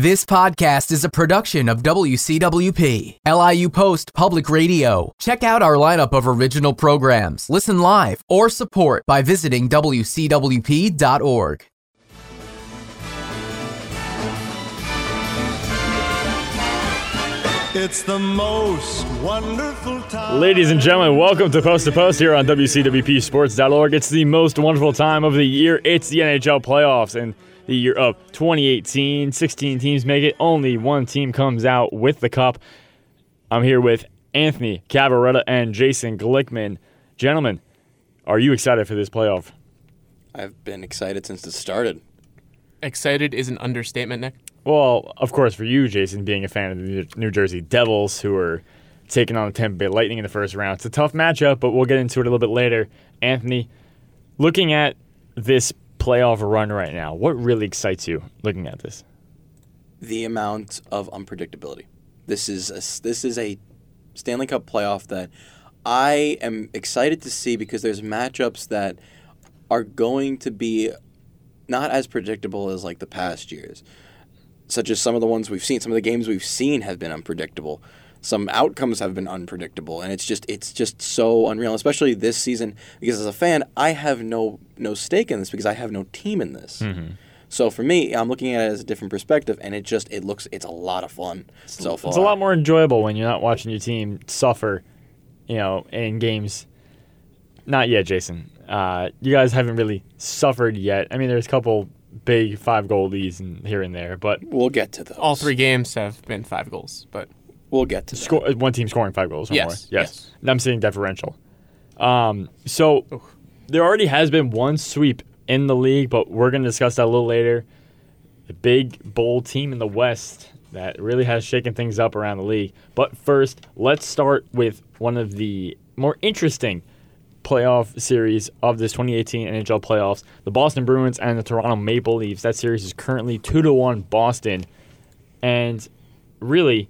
This podcast is a production of WCWP, LIU Post Public Radio. Check out our lineup of original programs, listen live, or support by visiting WCWP.org. It's the most wonderful time. Ladies and gentlemen, welcome to Post to Post here on WCWPSports.org. It's the most wonderful time of the year. It's the NHL playoffs and the year of 2018. 16 teams make it. Only one team comes out with the cup. I'm here with Anthony Cavaretta and Jason Glickman. Gentlemen, are you excited for this playoff? I've been excited since it started. Excited is an understatement, Nick. Well, of course, for you, Jason, being a fan of the New Jersey Devils, who are taking on the Tampa Bay Lightning in the first round. It's a tough matchup, but we'll get into it a little bit later. Anthony, looking at this playoff run right now, what really excites you looking at this? The amount of unpredictability. This is a, this is a Stanley Cup playoff that I am excited to see because there's matchups that are going to be not as predictable as like the past years. Such as some of the ones we've seen, some of the games we've seen have been unpredictable. Some outcomes have been unpredictable, and it's just it's just so unreal, especially this season. Because as a fan, I have no no stake in this because I have no team in this. So for me, I'm looking at it as a different perspective, and it just it looks it's a lot of fun so far. It's a lot more enjoyable when you're not watching your team suffer, you know, in games. Not yet, Jason. Uh, you guys haven't really suffered yet. I mean, there's a couple big five goal leads in, here and there, but We'll get to those. All three games have been five goals, but We'll get to score, one team scoring five goals or Yes, more. Yes. yes. And I'm saying differential. Um, so there already has been one sweep in the league, but we're going to discuss that a little later. The big, bold team in the West that really has shaken things up around the league. But first, let's start with one of the more interesting playoff series of this 2018 NHL playoffs: the Boston Bruins and the Toronto Maple Leafs. That series is currently two to one Boston, and really,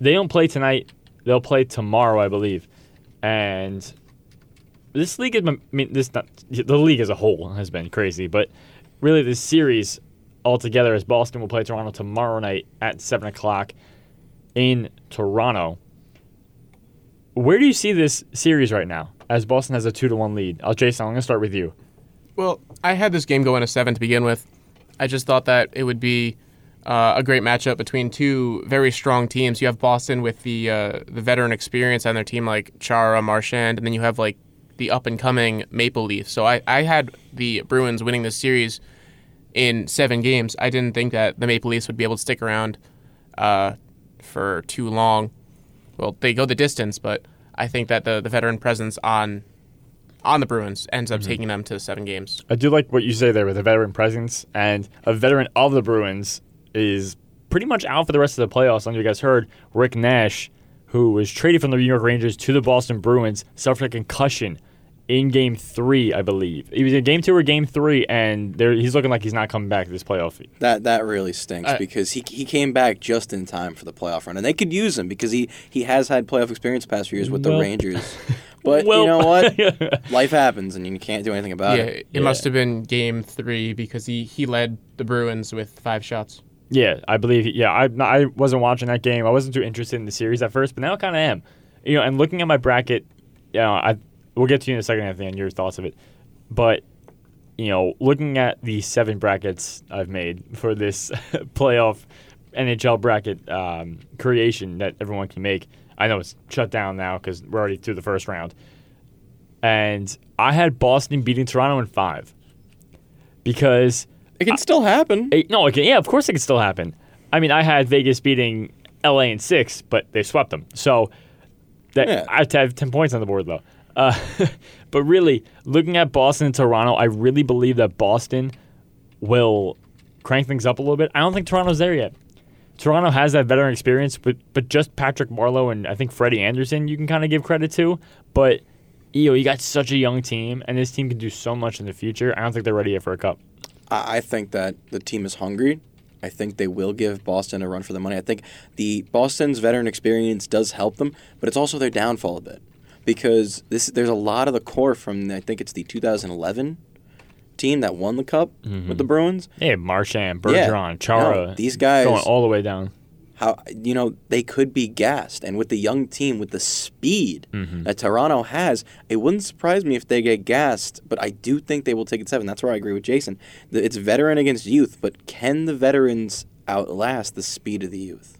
they don't play tonight. They'll play tomorrow, I believe. And this league, is, I mean, this not the league as a whole has been crazy, but really, this series altogether, as Boston will play Toronto tomorrow night at seven o'clock in Toronto. Where do you see this series right now? As Boston has a two to one lead. Uh, Jason, I'm going to start with you. well, I had this game going to seven to begin with. I just thought that it would be uh, a great matchup between two very strong teams. You have Boston with the uh, the veteran experience on their team, like Chara, Marchand, and then you have like the up and coming Maple Leafs. So I, I had the Bruins winning this series in seven games. I didn't think that the Maple Leafs would be able to stick around uh, for too long. Well, they go the distance, but I think that the, the veteran presence on on the Bruins ends up taking them to seven games. I do like what you say there with a veteran presence, and a veteran of the Bruins is pretty much out for the rest of the playoffs. I know you guys heard Rick Nash, who was traded from the New York Rangers to the Boston Bruins, suffered a concussion in Game Three, I believe. He was in Game Two or Game Three, and there, he's looking like he's not coming back to this playoff. That that really stinks Uh, because he he came back just in time for the playoff run, and they could use him because he he has had playoff experience the past few years with the Rangers. But Well- you know what? Life happens, and you can't do anything about yeah, it. it must have been game three because he, he led the Bruins with five shots. Yeah, I believe. Yeah, I I wasn't watching that game. I wasn't too interested in the series at first, but now I kind of am. You know, and looking at my bracket, you know, I we'll get to you in a second, Anthony, on your thoughts of it. But you know, looking at the seven brackets I've made for this playoff NHL bracket um, creation that everyone can make, I know it's shut down now because we're already through the first round. And I had Boston beating Toronto in five because It can still happen. No, okay, yeah, of course it can still happen. I mean, I had Vegas beating LA in six, but they swept them. So that Yeah. I have to have ten points on the board though. Uh, but really, looking at Boston and Toronto, I really believe that Boston will crank things up a little bit. I don't think Toronto's there yet. Toronto has that veteran experience, but but just Patrick Marleau and I think Freddie Andersen you can kind of give credit to. But you know, you got such a young team, and this team can do so much in the future. I don't think they're ready yet for a cup. I think that the team is hungry. I think they will give Boston a run for the money. I think the Boston's veteran experience does help them, but it's also their downfall a bit because this there's a lot of the core from I think it's the 2011 team that won the cup with mm-hmm. the Bruins. Yeah, Marchand, Yeah. Bergeron, Chara. No, these guys- going all the way down. How you know they could be gassed. And with the young team with the speed Mm-hmm. that Toronto has it wouldn't surprise me if they get gassed but I do think they will take it seven. That's where I agree with Jason. It's veteran against youth but can the veterans outlast the speed of the youth?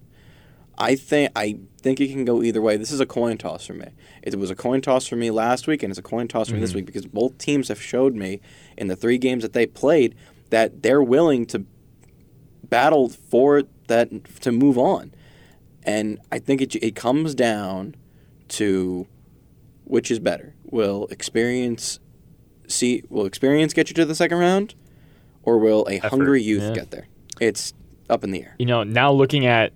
I think I think it can go either way. This is a coin toss for me. It was a coin toss for me last week and it's a coin toss for me this Mm-hmm. week because both teams have showed me in the three games that they played that they're willing to battle for that to move on. And I think it, it comes down to which is better. Will experience see will experience get you to the second round or will a hungry youth yeah. get there? It's up in the air. you know, now looking at,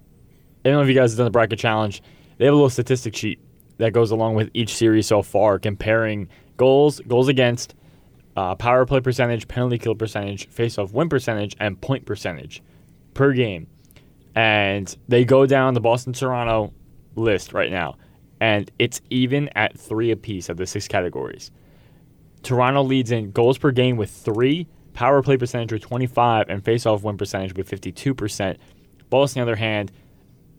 I don't know if you guys have done the bracket challenge. They have a little statistic sheet that goes along with each series so far, comparing goals, goals against, uh, power play percentage, penalty kill percentage, face-off win percentage, and point percentage per game. And they go down the Boston Toronto list right now, and it's even at three apiece of the six categories. Toronto leads in goals per game with three, power play percentage with 25, and face-off win percentage with 52%. Boston, on the other hand,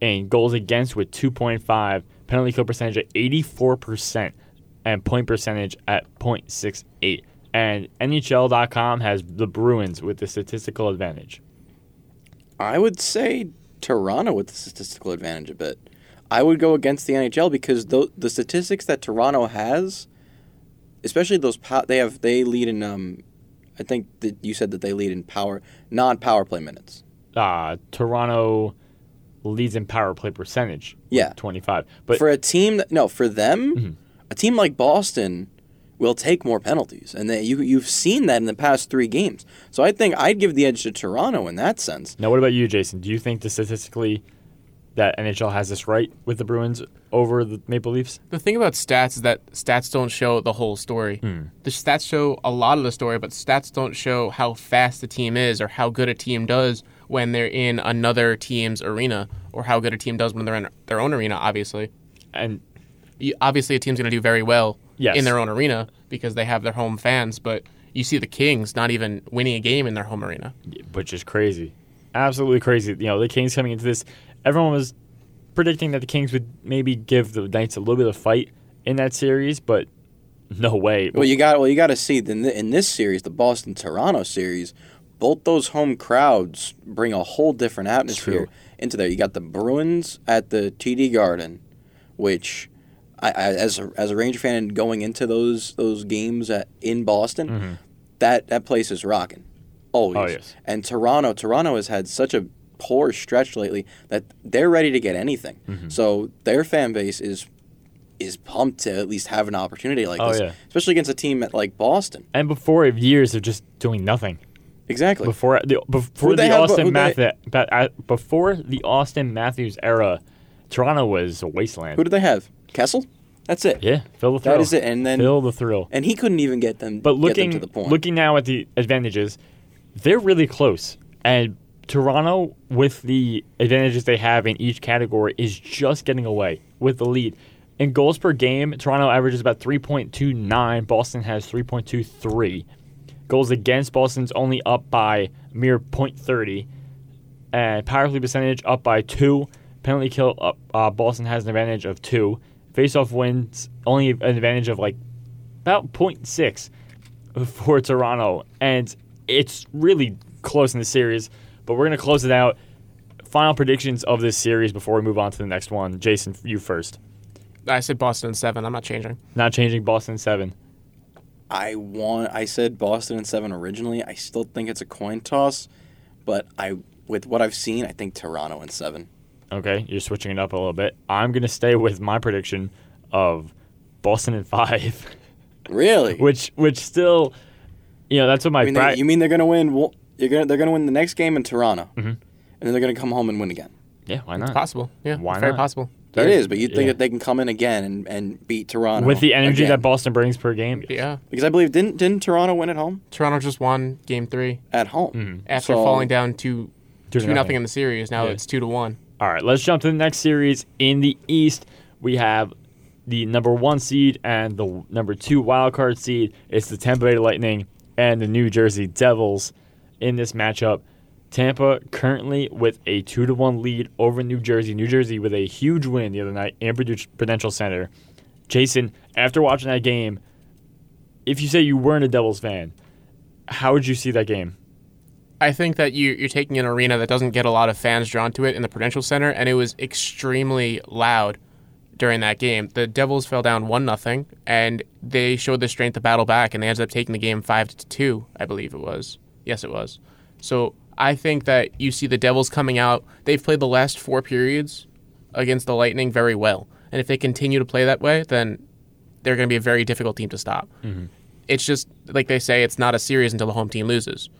in goals against with 2.5, penalty kill percentage at 84%, and point percentage at 0.68. And NHL.com has the Bruins with the statistical advantage. I would say Toronto with the statistical advantage a bit. I would go against the NHL because the the statistics that Toronto has, especially those pow- they have they lead in um, I think that you said that they lead in power non power play minutes. Uh, Toronto leads in power play percentage. Yeah. 25. But for a team that no for them, Mm-hmm. a team like Boston will take more penalties, and they, you you've seen that in the past three games. So I think I'd give the edge to Toronto in that sense. now, what about you, Jason? Do you think that statistically that NHL has this right with the Bruins over the Maple Leafs? The thing about stats is that stats don't show the whole story. Hmm. The stats show a lot of the story, but stats don't show how fast the team is or how good a team does when they're in another team's arena or how good a team does when they're in their own arena, obviously. And You- Obviously, a team's going to do very well Yes. in their own arena because they have their home fans, but you see the Kings not even winning a game in their home arena. which is crazy, absolutely crazy. You know, the Kings coming into this, everyone was predicting that the Kings would maybe give the Knights a little bit of fight in that series, but no way. Well, you got well, you got to see in, the, in this series, the Boston Toronto series, both those home crowds bring a whole different atmosphere into there. You got the Bruins at the TD Garden, which I, I as a, as a Ranger fan going into those those games at in Boston, that that place is rocking, always. Mm-hmm. Oh, yes. And Toronto, Toronto has had such a poor stretch lately that they're ready to get anything. Mm-hmm. So their fan base is is pumped to at least have an opportunity like Oh, this, yeah. especially against a team at, like Boston. and before years of just doing nothing. Exactly. Before the before Who'd the have- Auston Matthews before the Auston Matthews era, Toronto was a wasteland. Who did they have? Kessel. That's it. yeah, Phil the thrill. That is it. And then Phil the thrill. and he couldn't even get them. But get looking them to the point. looking now at the advantages, they're really close. And Toronto, with the advantages they have in each category, is just getting away with the lead. In goals per game, Toronto averages about 3.29. Boston has 3.23. Goals against, Boston's only up by mere .30. And power play percentage up by two. Penalty kill up. Uh, Boston has an advantage of two. Face-off wins only an advantage of like about 0.6 for Toronto, and it's really close in the series. But we're gonna close it out. Final predictions of this series before we move on to the next one. Jason, you first. I said Boston in seven. I'm not changing. Not changing Boston seven. I want. I said Boston in seven originally. I still think it's a coin toss, but I with what I've seen, I think Toronto in seven. Okay, you're switching it up a little bit. I'm gonna stay with my prediction of Boston in five, Really? which which still, you know, that's what my I mean, they, you mean they're gonna win? You're gonna they're gonna win the next game in Toronto, Mm-hmm. and then they're gonna come home and win again. yeah, why It's not? possible. Yeah, Why it's very not? possible. It Very- but you think yeah. that they can come in again and, and beat Toronto with the energy again. that Boston brings per game. Yeah. because I believe didn't didn't Toronto win at home Toronto just won game three at home Mm-hmm. after So- falling down to Two two, nothing. nothing. in the series. Now Yeah. it's two to one. All right, let's jump to the next series. In the East, we have the number one seed and the number two wild card seed. It's the Tampa Bay Lightning and the New Jersey Devils in this matchup. Tampa currently with a two to one lead over New Jersey. New Jersey with a huge win the other night in Prud- Prudential Center. Jason, after watching that game, if you say you weren't a Devils fan, how would you see that game? I think that you, you're taking an arena that doesn't get a lot of fans drawn to it in the Prudential Center, and it was extremely loud during that game. The Devils fell down one nothing, and they showed the strength to battle back, and they ended up taking the game five to two, I believe it was. Yes, it was. So I think that you see the Devils coming out. They've played the last four periods against the Lightning very well, and if they continue to play that way, then they're going to be a very difficult team to stop. Mm-hmm. It's just like they say, it's not a series until the home team loses.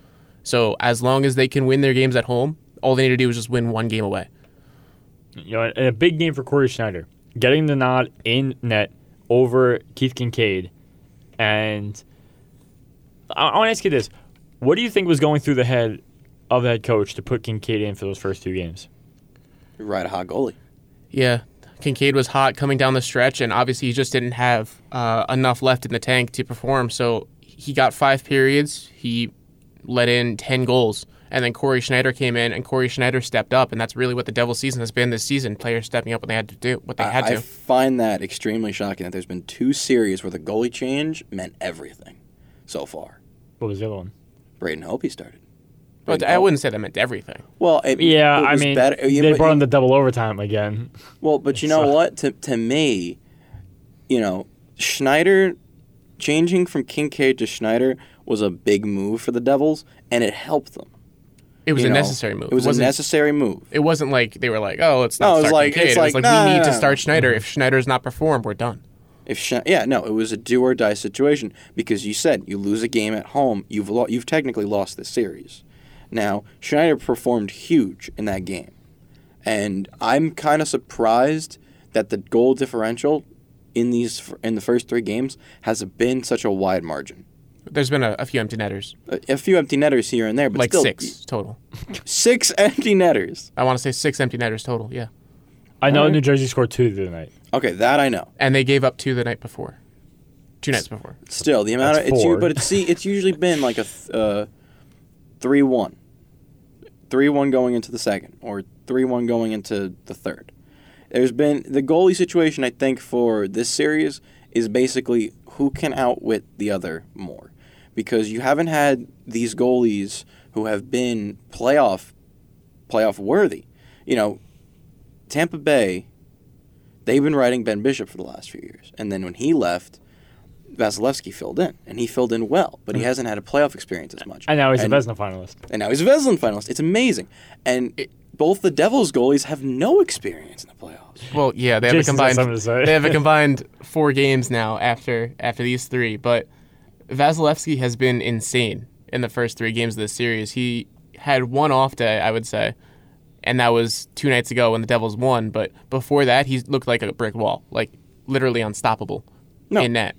So as long as they can win their games at home, all they need to do is just win one game away. You know, and a big game for Cory Schneider, getting the nod in net over Keith Kinkaid, and I, I want to ask you this: What do you think was going through the head of the head coach to put Kinkaid in for those first two games? Right, a hot goalie. Yeah, Kinkaid was hot coming down the stretch, and obviously he just didn't have uh, enough left in the tank to perform. So he got five periods. He let in ten goals, and then Cory Schneider came in, and Cory Schneider stepped up, and that's really what the Devil season has been this season: players stepping up when they had to do what they had I, I to. find that extremely shocking that there's been two series where the goalie change meant everything so far. What was the other one? Braden Hope he started. but Braden I Hope- wouldn't say that meant everything. Well, it, Yeah, it I mean, better- yeah, they but brought you- in the double overtime again. Well, but you know So- what? To to me, you know, Schneider changing from Kinkaid to Schneider was a big move for the Devils, and it helped them. It was you a know. necessary move. It was a necessary move. It wasn't like they were like, "Oh, let's No, not it start like- Kinkaid." it's it was like, like, no, we need no, to start Schneider. If Schneider's not performed, we're done. If Schne- yeah, no, it was a do or die situation because you said you lose a game at home, you've lo- you've technically lost the series. Now Schneider performed huge in that game, and I'm kind of surprised that the goal differential in these in the first three games has been such a wide margin. There's been a, a few empty netters, A, a few empty netters here and there, but like still, six total. six empty netters. I want to say six empty netters total. Yeah, I know Alright. New Jersey scored two the other night. Okay, that I know. and they gave up two the night before, two nights before. Still, the amount That's of it's u- four. but it's see it's usually been like a th- uh, three one, three one going into the second, or three one going into the third. There's been the goalie situation. I think for this series is basically who can outwit the other more, because you haven't had these goalies who have been playoff playoff worthy. You know, Tampa Bay. They've been riding Ben Bishop for the last few years, and then when he left. Vasilevskiy filled in, and he filled in well, but he mm. hasn't had a playoff experience as much. And now he's and, a Vezina finalist. and now he's a Vezina finalist. It's amazing, and it, both the Devils goalies have no experience in the playoffs. Well, yeah, they have Jason's a combined. something to say. they have a combined four games now after after these three. But Vasilevskiy has been insane in the first three games of this series. He had one off day, I would say, and that was two nights ago when the Devils won. But before that, he looked like a brick wall, like literally unstoppable No. in net.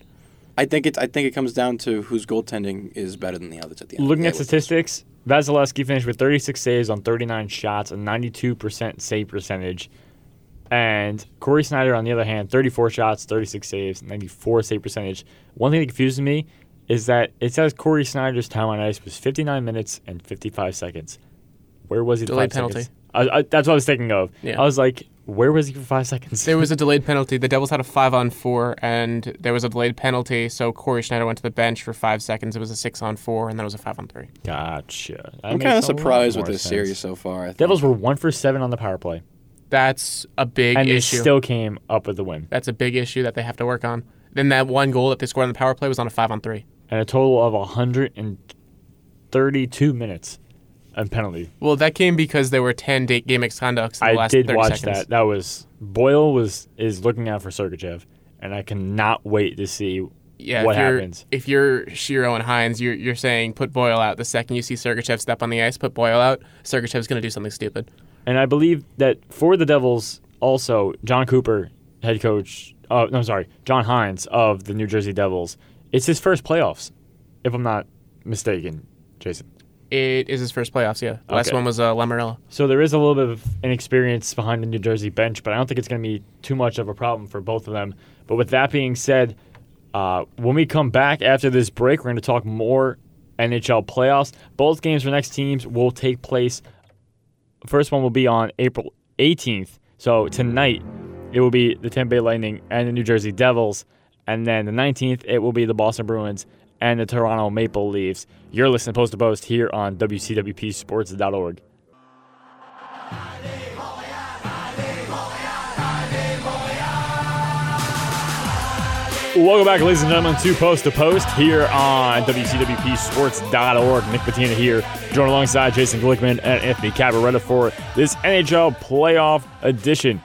I think it's. I think it comes down to whose goaltending is better than the others at the end. of Looking the at day with statistics, Vasilevskiy finished with 36 saves on 39 shots, a 92% save percentage. And Cory Snyder, on the other hand, 34 shots, 36 saves, 94 save percentage. One thing that confuses me is that it says Cory Snyder's time on ice was 59 minutes and 55 seconds. Where was he? the Delayed five seconds? penalty. I, I, that's what I was thinking of. Yeah. I was like, where was he for five seconds? There was a delayed penalty. The Devils had a five on four, and there was a delayed penalty. So Cory Schneider went to the bench for five seconds. It was a six on four, and then it was a five on three. Gotcha. That I'm kind of surprised with this sense. series so far. I think. Devils were one for seven on the power play, That's a big and they still came up with the win. That's a big issue that they have to work on. Then that one goal that they scored on the power play was on a five on three. and a total of 132 minutes and penalty. Well, that came because there were ten date game misconducts in the I last did 30 watch seconds. that. That was Boyle was is looking out for Sergachev, and I cannot wait to see Yeah, what if you're, happens. If you're Shero and Hynes, you're you're saying put Boyle out. The second you see Sergachev step on the ice, put Boyle out. Sergachev's going to do something stupid. And I believe that for the Devils, also John Cooper, head coach. Uh, no, sorry, John Hynes of the New Jersey Devils. It's his first playoffs, if I'm not mistaken, Jason. It is his first playoffs. Yeah, the last one was uh, Lamoriello. So there is a little bit of inexperience behind the New Jersey bench, but I don't think it's going to be too much of a problem for both of them. But with that being said, uh, when we come back after this break, we're going to talk more NHL playoffs. Both games for next teams will take place. First one will be on April 18th. So tonight, it will be the Tampa Bay Lightning and the New Jersey Devils. And then the 19th, it will be the Boston Bruins and the Toronto Maple Leafs. You're listening to Post to Post here on WCWPSports.org. Welcome back, ladies and gentlemen, to Post to Post here on WCWPSports.org. Nick Patina here, joined alongside Jason Glickman and Anthony Cavaretta for this NHL playoff edition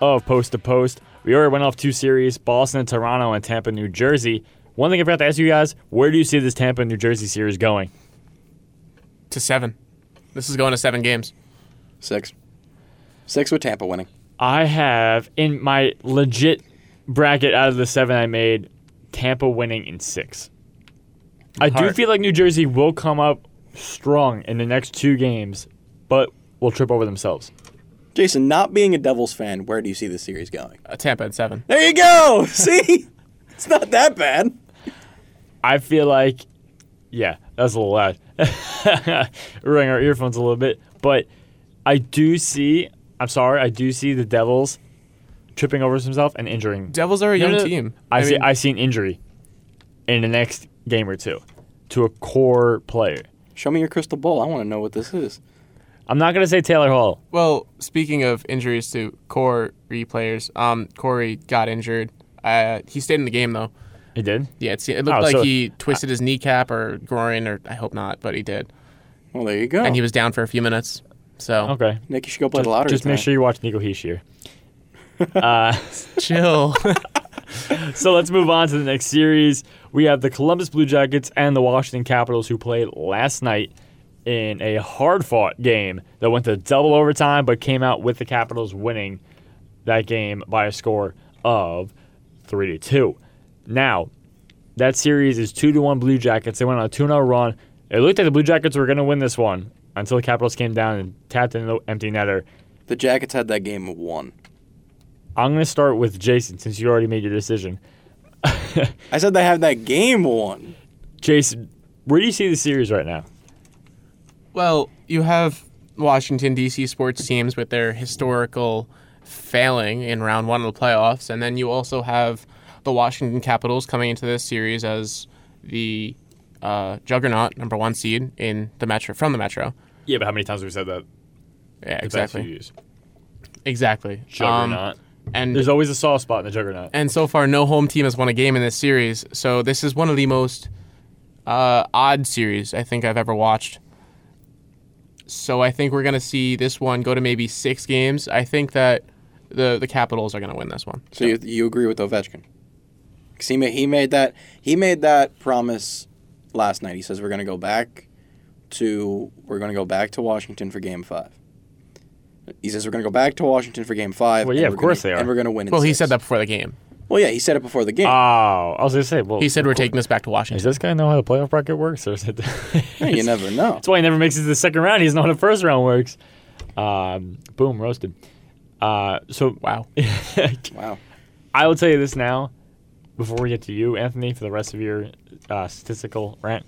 of Post to Post. We already went off two series Boston, and Toronto, and Tampa, New Jersey. One thing I forgot to ask you guys where do you see this Tampa, New Jersey series going? To seven. This is going to seven games. Six. Six with Tampa winning. I have in my legit bracket out of the seven I made, Tampa winning in six. I do feel like New Jersey will come up strong in the next two games, but will trip over themselves. Jason, not being a Devils fan, where do you see the series going? Uh, Tampa at seven. There you go. See, it's not that bad. I feel like, yeah, that's a little loud. Ring our earphones a little bit, but I do see. I'm sorry, I do see the Devils tripping over himself and injuring. Devils are a No, young no, no. team. I, see. mean, I see an injury in the next game or two to a core player. Show me your crystal ball. I want to know what this is. I'm not gonna say Taylor Hall. Well, speaking of injuries to core players, um, Corey got injured. Uh, he stayed in the game though. He did. Yeah, it's, it looked Oh, like so- he twisted his kneecap or groin, or I hope not, but he did, Well, there you go. and he was down for a few minutes. So Okay. Nick, you should go play Just, the lottery. just make sure you watch Nico Hischier. uh, chill. so let's move on to the next series. We have the Columbus Blue Jackets and the Washington Capitals, who played last night in a hard-fought game that went to double overtime, but came out with the Capitals winning that game by a score of three to two. Now, that series is two to one Blue Jackets. They went on a two 0 run. It looked like the Blue Jackets were going to win this one until the Capitals came down and tapped in the empty netter. The Jackets had that game won. I'm going to start with Jason since you already made your decision. I said they have that game won. Jason, where do you see the series right now? Well, you have Washington D.C. sports teams with their historical failing in round one of the playoffs, and then you also have the Washington Capitals coming into this series as the uh, juggernaut number one seed in the metro from the metro. Yeah, but how many times have we said that? Yeah, exactly, exactly. Um, Juggernaut. and There's always a soft spot in the juggernaut. and so far, no home team has won a game in this series. So this is one of the most uh, odd series I think I've ever watched. So I think we're gonna see this one go to maybe six games. I think that the the Capitals are gonna win this one. So you, you agree with Ovechkin? 'Cause he made he made that he made that promise last night. He says we're going to go back to we're going to go back to Washington for Game Five. He says we're going to go back to Washington for Game Five. Well, yeah, of course gonna, they are. and we're going to win. in Well, he six. said that before the game. Well, yeah, he said it before the game. Oh, I was gonna say. Well, He said we're taking this back to Washington. Does this guy know how the playoff bracket works, or is it? Yeah, you never know. That's why he never makes it to the second round. He doesn't know how the first round works. Um, boom, roasted. Uh, so Wow. Wow. I will tell you this now, before we get to you, Anthony, for the rest of your uh, statistical rant.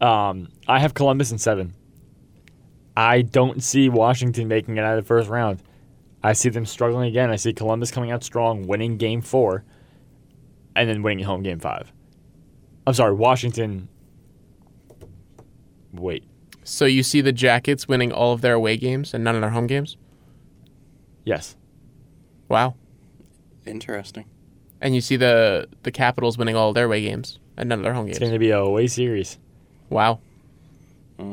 Um, I have Columbus in seven. I don't see Washington making it out of the first round. I see them struggling again. I see Columbus coming out strong, winning game four, and then winning at home game five. I'm sorry, Washington. Wait, So you see the Jackets winning all of their away games and none of their home games. yes. Wow. Interesting. And you see the the Capitals winning all of their away games and none of their home games. It's going to be a away series. Wow. Hmm.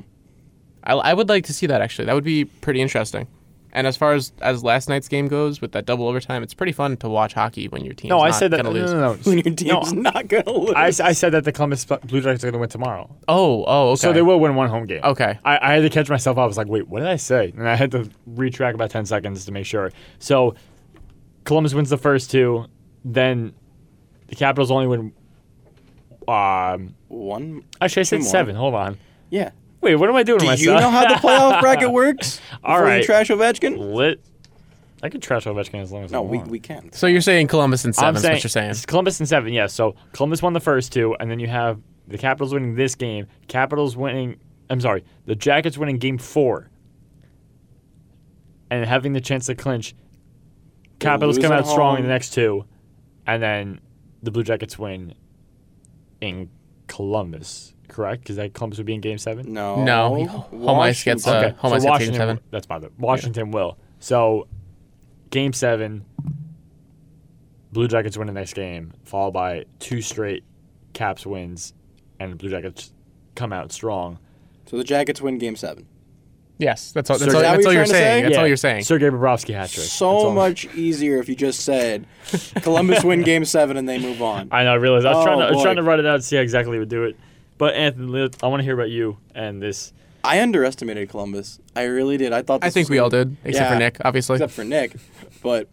I, I would like to see that actually. That would be pretty interesting. And as far as as last night's game goes, with that double overtime, it's pretty fun to watch hockey when your team's No, I not said that. gonna No, lose. no, no. When your team's No, not going to lose. I, I said that the Columbus Blue Jackets are going to win tomorrow. Oh, oh, okay. So they will win one home game. Okay. I, I had to catch myself. I was like, wait, what did I say? And I had to retrack about 10 seconds to make sure. So Columbus wins the first two. Then the Capitals only win. Um, One. actually, I Two said more. seven. Hold on. Yeah. Wait, what am I doing Do to you know how the playoff bracket works? All Before you trash Ovechkin? Lit. I could trash Ovechkin as long as No, I we, want. we can't. So you're saying Columbus and I'm seven? is saying, what you're saying? it's Columbus in seven, yes. So Columbus won the first two, and then you have The Capitals winning this game. Capitals winning. I'm sorry. The Jackets winning Game Four, and having the chance to clinch. Capitals lose come out strong in the next two, and then the Blue Jackets win in Columbus. Correct? Because that Columbus would be in Game Seven. No. No, he- home ice gets, Washington. uh, Okay, home so ice at Washington. Game Seven. That's my bad. Washington will. So, Game Seven, Blue Jackets win the next game, followed by two straight Caps wins, and the Blue Jackets come out strong. So the Jackets win Game Seven. Yes, that's all. That's is all, that that's all you're you're trying to saying. say? That's all you're saying. Sergei Bobrovsky hat trick. So much easier if you just said Columbus win Game Seven and they move on. I know. I realized. I was Oh, trying to. I was trying to write it out to see how exactly it would do it. But Anthony, I want to hear about you and this. I underestimated Columbus. I really did. I thought. I think was we all gonna- did, except Yeah, for Nick, obviously. except for Nick. But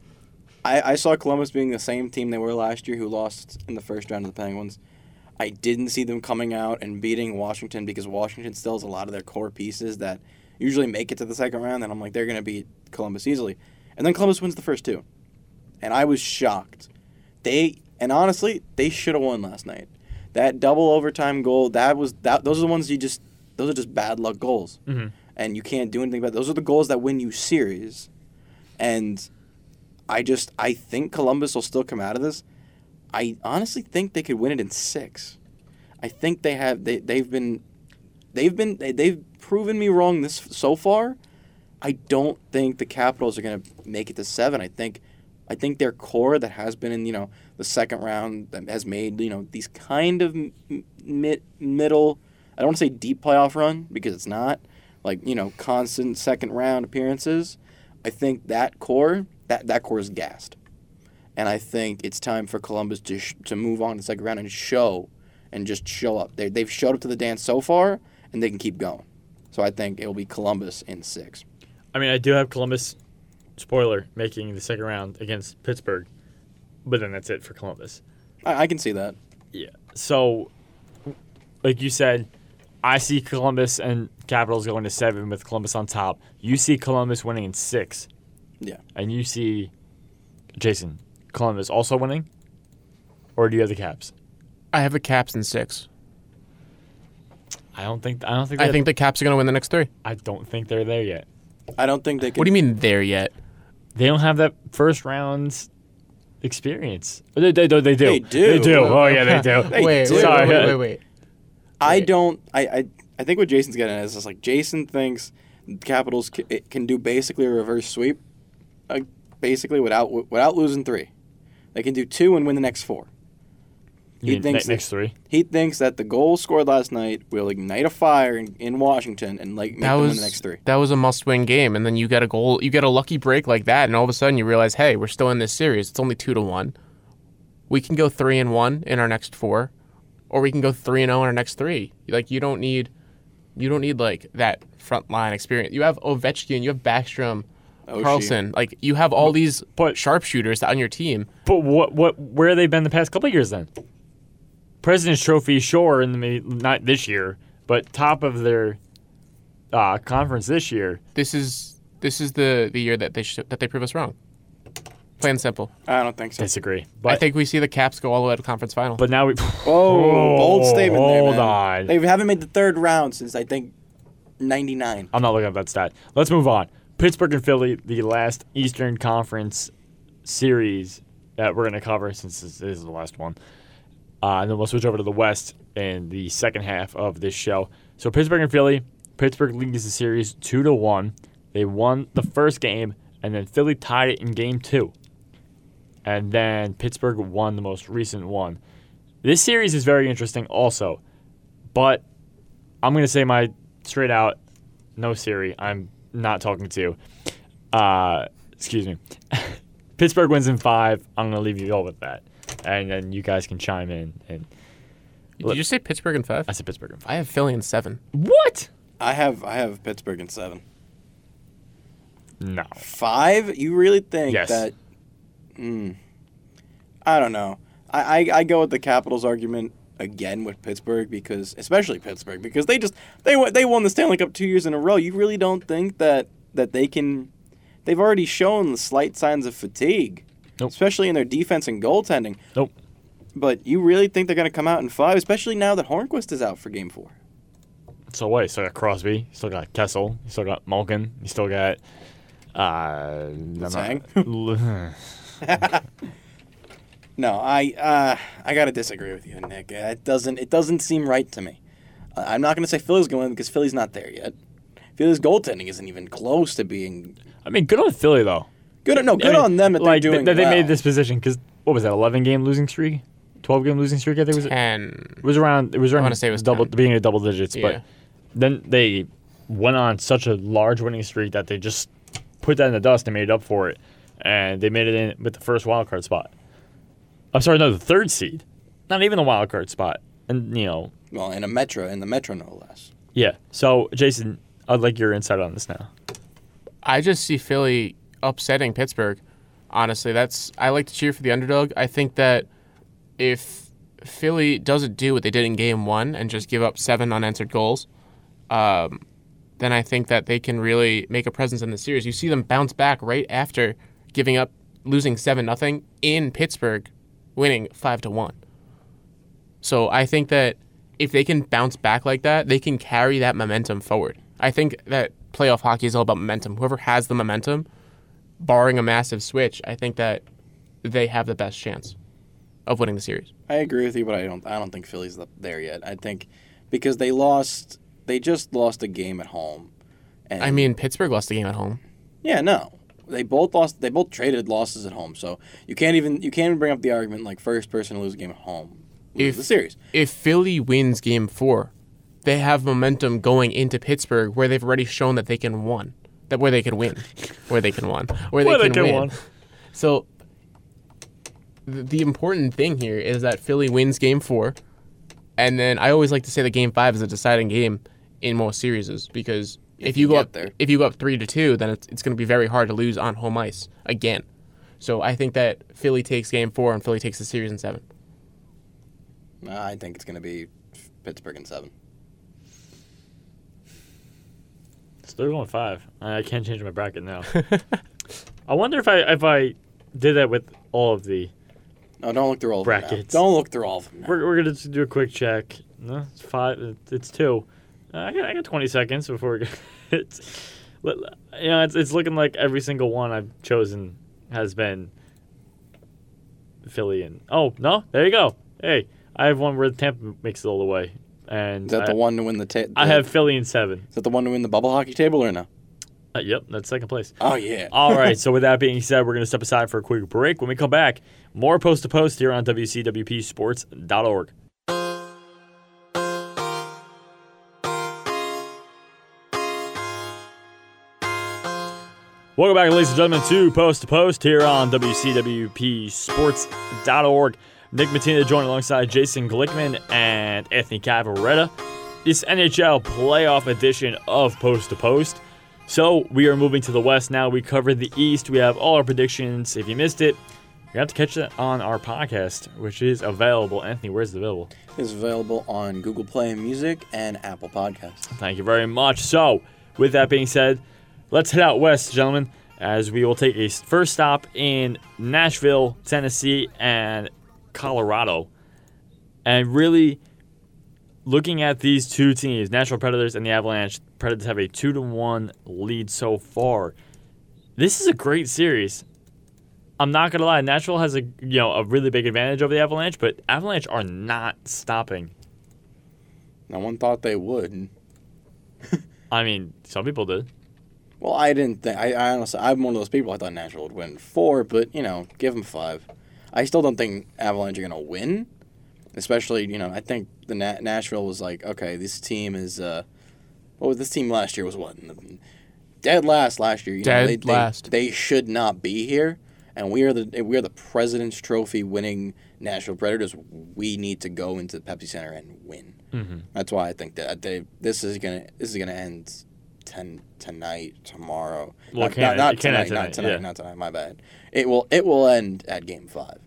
I, I saw Columbus being the same team they were last year, who lost in the first round of the Penguins. I didn't see them coming out and beating Washington because Washington still has a lot of their core pieces that usually make it to the second round, and I'm like, they're going to beat Columbus easily. And then Columbus wins the first two. And I was shocked. They and honestly, they should have won last night. That double overtime goal, that was that those are the ones you just those are just bad luck goals. Mhm. And you can't do anything about It. those are the goals that win you series. And I just I think Columbus will still come out of this. I honestly think they could win it in six. I think they have they they've been they've been they, they've proven me wrong this so far. I don't think the Capitals are going to make it to seven. I think I think their core that has been in you know the second round that has made you know these kind of mid middle. I don't want to say deep playoff run because it's not like you know constant second round appearances. I think that core that that core is gassed, and I think it's time for Columbus to sh- to move on to second round and show and just show up. They they've showed up to the dance so far, and they can keep going. So I think it will be Columbus in six. I mean, I do have Columbus. Spoiler: making the second round against Pittsburgh, but then that's it for Columbus. I, I can see that. Yeah. So, like you said, I see Columbus and Capitals going to seven with Columbus on top. You see Columbus winning in six, Yeah. and you see Jason Columbus also winning, or do you have the Caps? I have the Caps in six. I don't think. I don't think. I think the Caps are going to win the next three. I don't think they're there yet. I don't think they can. What do you mean there yet? They don't have that first round experience. They, they, they, they do. They do. They do. Oh yeah, they do. They wait, do. wait, Sorry. wait, wait, wait. I don't. I, I I think what Jason's getting at is just like Jason thinks Capitals can, it can do basically a reverse sweep, uh, basically without without losing three. They can do two and win the next four. You He mean thinks ne- next three. He thinks that the goal scored last night will ignite a fire in, in Washington and like make That them was win the next three. that was a must-win game, and then you get a goal, you get a lucky break like that, and all of a sudden you realize, hey, we're still in this series. It's only two to one. We can go three and one in our next four, or we can go three and zero in our next three. Like you don't need, you don't need like that front line experience. You have Ovechkin, you have Backstrom, oh, Oshie. Carlson. Like you have all these But- sharpshooters on your team. But what what where have they been the past couple of years then? President's Trophy, sure, in the may- not this year, but top of their uh, conference this year. This is this is the the year that they sh- that they prove us wrong. Plain and simple. I don't think so. Disagree, but I think we see the Caps go all the way to conference final. but now we. Whoa, bold statement there, Hold man. on. They haven't made the third round since I think '99. I'm not looking at that stat. Let's move on. Pittsburgh and Philly, the last Eastern Conference series that we're going to cover since this is the last one. Uh, and then we'll switch over to the West in the second half of this show. So Pittsburgh and Philly, Pittsburgh leads the series two to one. They won the first game, and then Philly tied it in game two. And then Pittsburgh won the most recent one. This series is very interesting, also, but I'm to say my straight out no Siri. I'm not talking to you. Uh, excuse me. Pittsburgh wins in five. I'm gonna leave you all with that, and then you guys can chime in. And Did you say Pittsburgh in five? I said Pittsburgh in five. I have Philly in seven. What? I have I have Pittsburgh in seven. No. Five? You really think Yes. that? Hmm. I don't know. I, I, I go with the Capitals argument again with Pittsburgh because, especially Pittsburgh, because they just they they won the Stanley Cup two years in a row. You really don't think that that they can? They've already shown the slight signs of fatigue, Nope. especially in their defense and goaltending. Nope. But you really think they're going to come out in five, especially now that Hornqvist is out for Game Four? So what? You still got Crosby. You still got Kessel. You still got Malkin. You still got. Uh? No, I uh, I gotta disagree with you, Nick. It doesn't it doesn't seem right to me. Uh, I'm not gonna say Philly's going because Philly's not there yet. Philly's goaltending isn't even close to being I mean, good on Philly though. Good. No, good I mean, on them that like, they're doing that they well. made this position because what was that? Eleven game losing streak, twelve game losing streak. I think it was. And It was around. It was around. I wanna say it was double. 10. The beginning of double digits, Yeah. but then they went on such a large winning streak that they just put that in the dust and made up for it, and they made it in with the first wild card spot. I'm sorry, no, the third seed, not even the wild card spot, and you know, Well, in a metro, in the metro, no less. yeah. So, Jason, I'd like your insight on this now. I just see Philly upsetting Pittsburgh. Honestly, that's I like to cheer for the underdog. I think that if Philly doesn't do what they did in Game One and just give up seven unanswered goals, um, then I think that they can really make a presence in the series. You see them bounce back right after giving up, losing seven nothing in Pittsburgh, winning five to one. So I think that if they can bounce back like that, they can carry that momentum forward. I think that playoff hockey is all about momentum. Whoever has the momentum, barring a massive switch, I think that they have the best chance of winning the series. I agree with you, but I don't. I don't think Philly's there yet. I think because they lost, they just lost a game at home. And I mean, Pittsburgh lost the game at home. yeah, no, they both lost. They both traded losses at home, so you can't even you can't even bring up the argument like first person to lose a game at home If- the series. If Philly wins game four, they have momentum going into Pittsburgh where they've already shown that they can win. That where they can win. where they can win. Where they Where they can, can win. win. So th- the important thing here is that Philly wins game four. And then I always like to say that game five is a deciding game in most series because if, If you you go up there. if you go up three to two, then it's, it's going to be very hard to lose on home ice again. So I think that Philly takes game four and Philly takes the series in seven. I think it's going to be Pittsburgh in seven. So they're going five. I can't change my bracket now. I wonder if I if I did that with all of the. No, don't look through all of them. now. Brackets. Don't look through all of them. now. We're, we're gonna just do a quick check. No, it's five. It's two. Uh, I got I got 20 seconds before we go. it's you know it's it's looking like every single one I've chosen has been Philly and oh no there you go. Hey, I have one where Tampa makes it all the way, and Is that I, the one to win the? I have Philly in seven. Is that the one to win the bubble hockey table or no? Uh, yep, that's second place. Oh yeah. All right. So with that being said, we're going to step aside for a quick break. When we come back, more post to post here on WCWPSports.org. Welcome back, ladies and gentlemen, to Post to Post here on WCWPSports.org. Nick Matina joined alongside Jason Glickman and Anthony Cavaretta. This NHL playoff edition of Post to Post. So we are moving to the West now. We covered the East. We have all our predictions. If you missed it, you have to catch it on our podcast, which is available. Anthony, where's it available? It's available on Google Play Music and Apple Podcasts. Thank you very much. So, with that being said, let's head out west, gentlemen, as we will take a first stop in Nashville, Tennessee, and Colorado. And really looking at these two teams, Nashville Predators and the Avalanche, Predators have a 2 to 1 lead so far. This is a great series. I'm not gonna lie, Nashville has a you know a really big advantage over the Avalanche, but Avalanche are not stopping. No one thought they would. I mean, some people did. Well, I didn't think. I, I honestly, I'm one of those people. I thought Nashville would win four, but you know, give them five. I still don't think Avalanche are gonna win. Especially, you know, I think the Na- Nashville was like, okay, this team is. uh What was this team last year? Was what dead last last year. You know, Dead they, they- last. They, should not be here, and we are the we are the President's Trophy winning Nashville Predators. We need to go into the Pepsi Center and win. Mm-hmm. That's why I think that they this is gonna this is gonna end ten tonight tomorrow. Well, not, can't- not, it can't tonight, end not tonight, tonight, yeah. not tonight. My bad. It will it will end at game five.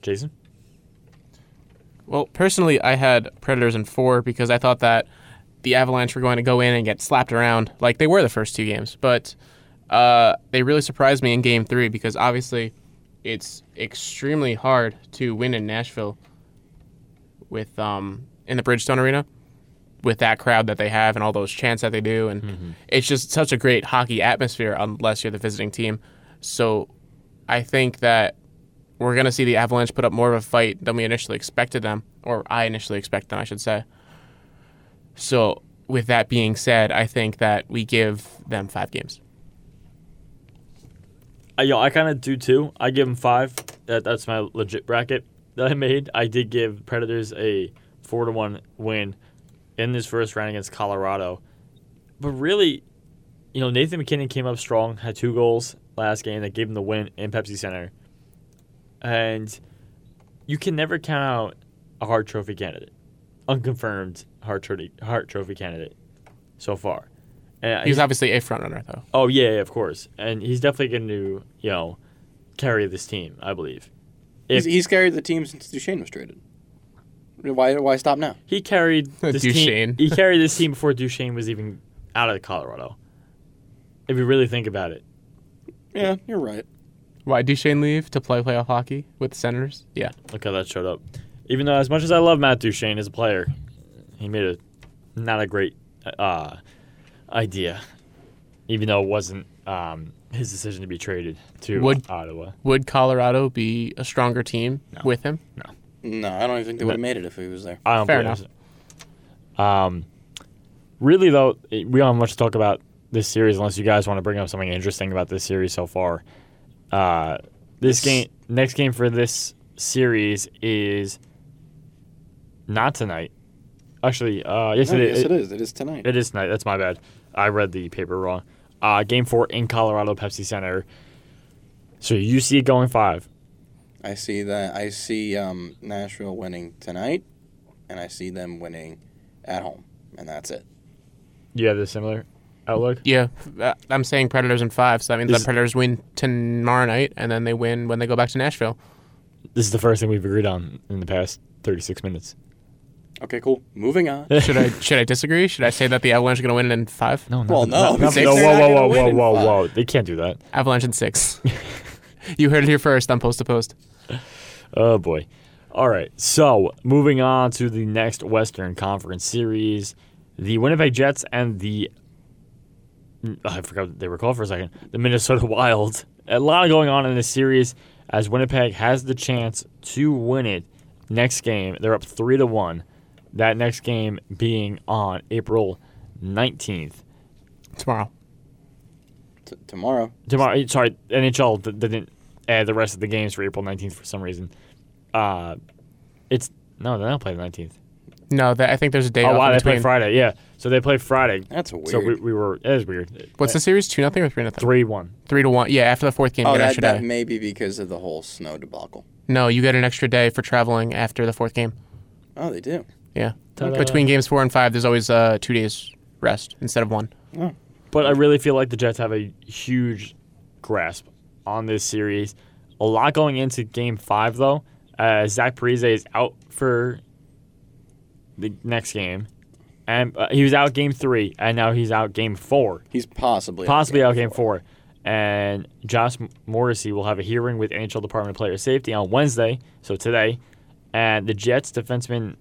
Jason? Well, personally, I had Predators in four because I thought that the Avalanche were going to go in and get slapped around like they were the first two games. But uh, they really surprised me in game three because obviously it's extremely hard to win in Nashville with um in the Bridgestone Arena with that crowd that they have and all those chants that they do and it's just such a great hockey atmosphere unless you're the visiting team. So I think that we're going to see the Avalanche put up more of a fight than we initially expected them or I initially expected them, I should say. So with that being said, I think that we give them 5 games. Uh, yo, I kind of do too. I give them five. That, that's my legit bracket that I made. I did give Predators a four to one win in this first round against Colorado. But really, you know, Nathan MacKinnon came up strong, had two goals last game that gave him the win in Pepsi Center. And you can never count out a Hart Trophy candidate, unconfirmed Hart Trophy, Hart Trophy candidate so far. And He's obviously a front runner though. Oh yeah, yeah, of course, and he's definitely going to you know carry this team. I believe. He's, he's carried the team since Duchene was traded. Why why stop now? he carried this Duchene. team, he carried this team before Duchene was even out of Colorado. If you really think about it, Yeah, you're right. Why Duchene leave to play playoff hockey with the Senators? Yeah. look how that showed up. Even though, as much as I love Matt Duchene as a player, he made a not a great uh, idea. Even though it wasn't um, his decision to be traded to Would- Ottawa. Would Colorado be a stronger team with him? No, I don't even think they would have made it if he was there. I don't Fair believe it. Um, really though, we don't have much to talk about this series unless you guys want to bring up something interesting about this series so far. Uh, this This- game, next game for this series is not tonight. Actually, uh, yes, No, it, yes, it- it is. It is tonight. it is tonight. That's my bad. I read the paper wrong. Uh, game four in Colorado Pepsi Center. So you see it going five. I see that. I see um, Nashville winning tonight, and I see them winning at home, and that's it. You have the similar outlook. Yeah. Uh, I'm saying Predators in five, so that means This- the Predators win tomorrow night, and then they win when they go back to Nashville. This is the first thing we've agreed on in the past 36 minutes. Okay, cool. Moving on. Should I should I disagree? Should I say that the Avalanche are going to win in five? No, Well, nothing- no, nothing- because no, they're whoa, not whoa, whoa, whoa, whoa, whoa! They can't do that. Avalanche in six. you heard it here first on Post to Post. Oh boy. All right. So moving on to the next Western Conference series, the Winnipeg Jets and the oh, I forgot what they were called for a second. The Minnesota Wild. A lot going on in this series as Winnipeg has the chance to win it next game. They're up three to one. That next game being on April nineteenth. Tomorrow. T- tomorrow. tomorrow. Sorry, NHL d- didn't add the rest of the games for April nineteenth for some reason. Uh, it's no, they don't play the nineteenth. No, that, I think there's a day Oh off wow, in they play between. Friday. Yeah, so they play Friday. That's weird. So we, we were it is weird. What's the series? Two nothing or three nothing? Three one. Three to one. Yeah, after the fourth game, you oh, get an that, extra that day. may be because of the whole snow debacle. No, you get an extra day for traveling after the fourth game. Oh, they do. Yeah. Ta-da. Between games four and five, there's always uh, two days rest instead of one. But I really feel like the Jets have a huge grasp on this series. A lot going into Game Five though. Uh, Zach Parise is out for the next game, and uh, he was out Game Three, and now he's out Game Four. He's possibly possibly out out game four. And Josh Morrissey will have a hearing with NHL Department of Player Safety on Wednesday, so today. And the Jets defenseman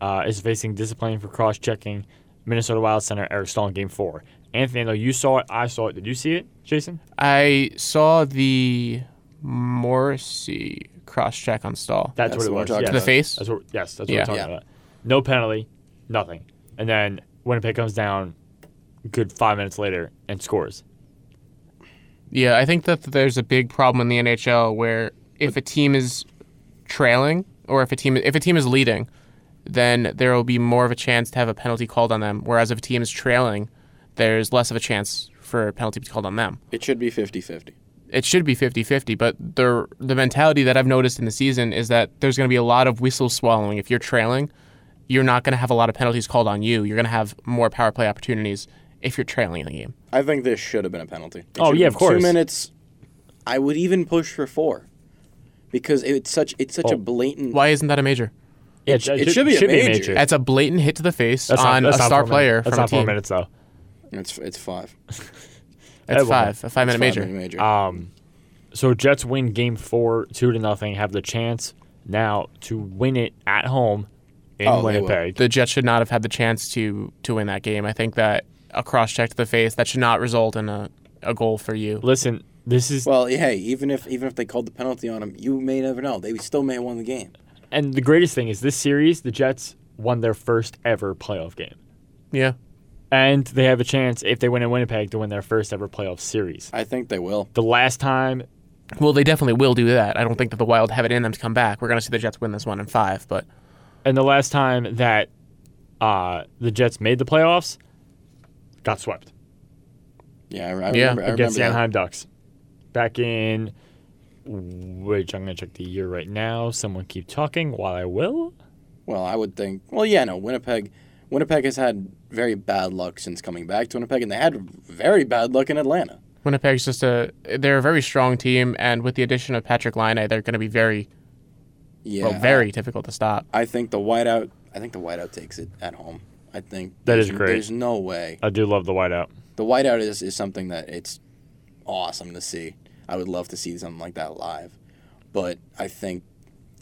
uh, is facing discipline for cross-checking Minnesota Wild center Eric Staal in Game Four. Anthony, I know you saw it. I saw it. Did you see it, Jason? I saw the Morrissey cross check on Staal. That's, That's what it we're was. talking yes. To the face? That's what, yes, that's what Yeah. we're talking Yeah. about. No penalty, nothing. And then Winnipeg comes down, good five minutes later, and scores. Yeah, I think that there's a big problem in the NHL where if a team is trailing or if a team if a team is leading, then there will be more of a chance to have a penalty called on them. Whereas if a team is trailing, there's less of a chance for a penalty to be called on them. It should be 50-50. It should be 50-50, but the the mentality that I've noticed in the season is that there's going to be a lot of whistle swallowing. If you're trailing, you're not going to have a lot of penalties called on you. You're going to have more power play opportunities if you're trailing in the game. I think this should have been a penalty. It Oh, yeah, have of course. Two minutes. I would even push for four, because it's such it's such Oh. a blatant. Why isn't that a major? Yeah, It sh- it should be a major. That's a blatant hit to the face That's not- on that's a star player minutes. That's from a not four minutes though. It's it's five. It's well, five, a five minute It's major. five-minute major. Um, So Jets win Game Four, two to nothing. Have the chance now to win it at home in Oh, they will. Winnipeg. The Jets should not have had the chance to to win that game. I think that a cross check to the face that should not result in a, a goal for you. Listen, this is Well, hey, even if even if they called the penalty on him, you may never know. They still may have won the game. and the greatest thing is this series. The Jets won their first ever playoff game, Yeah. And they have a chance if they win in Winnipeg to win their first ever playoff series. I think they will. The last time Well, they definitely will do that. I don't think that the Wild have it in them to come back. We're going to see the Jets win this one in five, but and the last time that uh, the Jets made the playoffs, got swept Yeah, I, I Yeah, remember. I against the that. Anaheim Ducks back in. Which I'm gonna check the year right now. Someone keep talking while I will. Well, I would think. Well, yeah, no. Winnipeg, Winnipeg has had very bad luck since coming back to Winnipeg, and they had very bad luck in Atlanta. Winnipeg's just a they're a very strong team, and with the addition of Patrik Laine, they're going to be very Yeah, well, very difficult to stop. I think the whiteout. I think the whiteout takes it at home. I think that is great. There's no way I do love the whiteout. the whiteout is is something that it's awesome to see. I would love to see something like that live, but I think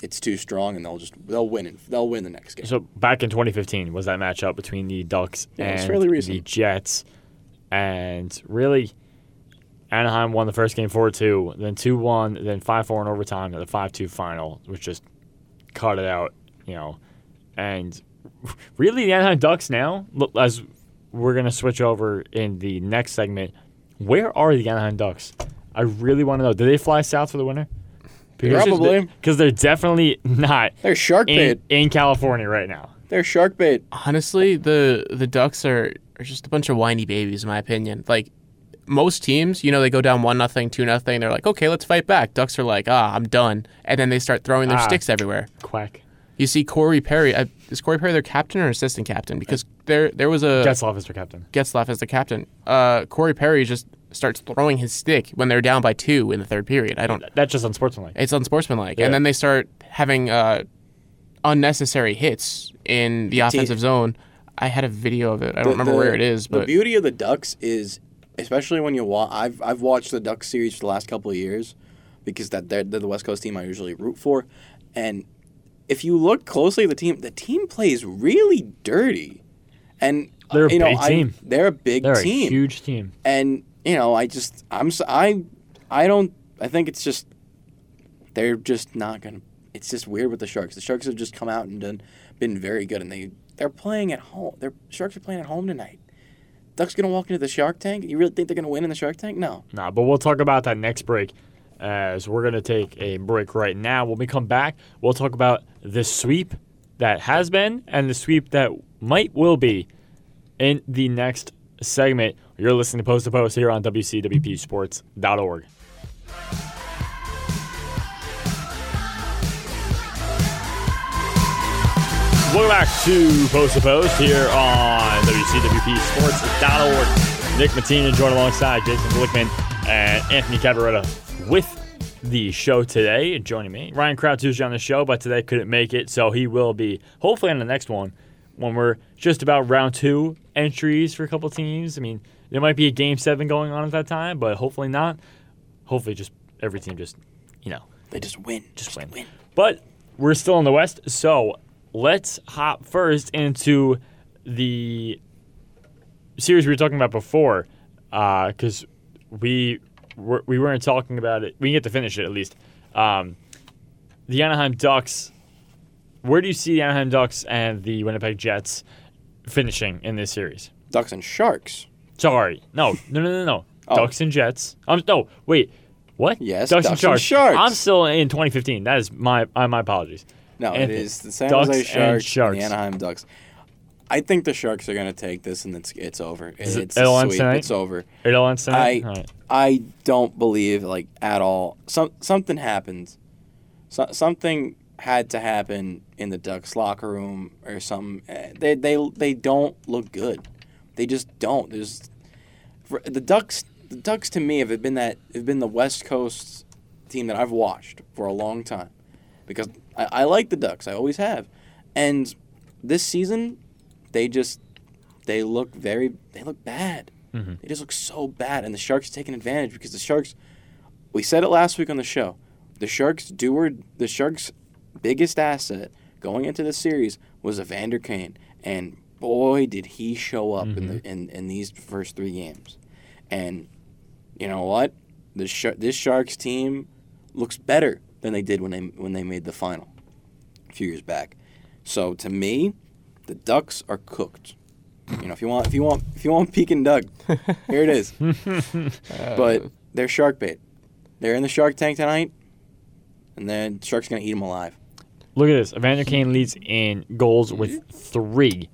it's too strong, and they'll just they'll win it. They'll win the next game. So back in 2015 was that matchup between the Ducks Yeah, and the. Jets, and really, Anaheim won the first game four two, then two one, then five four in overtime, and the five two final, which just cut it out, you know, and really the Anaheim Ducks now, look, as we're gonna switch over in the next segment, where are the Anaheim Ducks? I really want to know. Did they fly south for the winter? Probably. because they're definitely not They're shark in, bait. in California right now. They're shark bait. Honestly, the the Ducks are, are just a bunch of whiny babies, in my opinion. Like most teams, you know, they go down one nothing, two nothing. They're like, okay, let's fight back. Ducks are like, ah, I'm done, and then they start throwing their Ah. sticks everywhere. Quack. You see Corey Perry. Uh, is Corey Perry their captain or assistant captain? Because there there was a Getzlaf is their captain. Getzlaf is the captain. Uh, Corey Perry just starts throwing his stick when they're down by two in the third period. I don't. That's just unsportsmanlike. It's unsportsmanlike, Yeah. and then they start having uh, unnecessary hits in the offensive zone. I had a video of it. I don't remember the- where it is, but the beauty of the Ducks is, especially when you watch. I've I've watched the Ducks series for the last couple of years, because that they're, they're the West Coast team I usually root for, and if you look closely at the team, the team plays really dirty, and They're a you know, big I- team. they're a big They're team, a huge team. and you know, I just I'm I I don't I think it's just they're just not gonna. It's just weird with the Sharks. The Sharks have just come out and done been very good, and they they're playing at home. Their Sharks are playing at home tonight. Ducks gonna walk into the Shark Tank. You really think they're gonna win in the Shark Tank? No. Nah, but we'll talk about that next break. As we're gonna take a break right now. When we come back, we'll talk about the sweep that has been and the sweep that might will be in the next segment. You're listening to Post to Post here on WCWPSports.org. Welcome back to Post to Post here on WCWPSports.org. Nick Matina joined alongside Jason Glickman and Anthony Cavaretta with the show today. Joining me, Ryan Kraut's usually on the show, but today couldn't make it, so he will be hopefully on the next one when we're just about round two entries for a couple teams. I mean, there might be a game seven going on at that time, but hopefully not. Hopefully, just every team just you know They just win. just win. Win. But we're still in the West, so let's hop first into the series we were talking about before, because we were, we weren't talking about it. We get to finish it at least. Um, the Anaheim Ducks. Where do you see the Anaheim Ducks and the Winnipeg Jets finishing in this series? Ducks and Sharks. Sorry, no, no, no, no, no. Oh. Ducks and Jets. Um, no, wait, what? Yes, Ducks, Ducks and and Sharks. Sharks. I'm still in 2015. That is my uh, my apologies. No, Anthony, it is the San Ducks Jose Sharks and, Sharks. the Anaheim Ducks. I think the Sharks are gonna take this, and it's it's over. It it's it'll sweep. It's over. It ends tonight. I- All right. I don't believe like at all. Some something happened. So, something had to happen in the Ducks locker room or something. Eh, They they they don't look good. They just don't. There's the Ducks. The Ducks to me have been that have been the West Coast team that I've watched for a long time because I, I like the Ducks. I always have, and this season they just they look very they look bad. Mm-hmm. They just look so bad, and the Sharks taking advantage because the Sharks we said it last week on the show. The Sharks do or the Sharks' biggest asset going into the series was Evander Kane, and boy did he show up in the mm-hmm. in, in these first three games. And you know what? The Sh- this Sharks team looks better than they did when they when they made the final a few years back. So to me, the Ducks are cooked. You know, if you want, if you want, if you want Pekin Doug, here it is. but they're shark bait. They're in the Shark Tank tonight, and then Shark's gonna eat them alive. Look at this. Evander Kane leads in goals with mm-hmm. three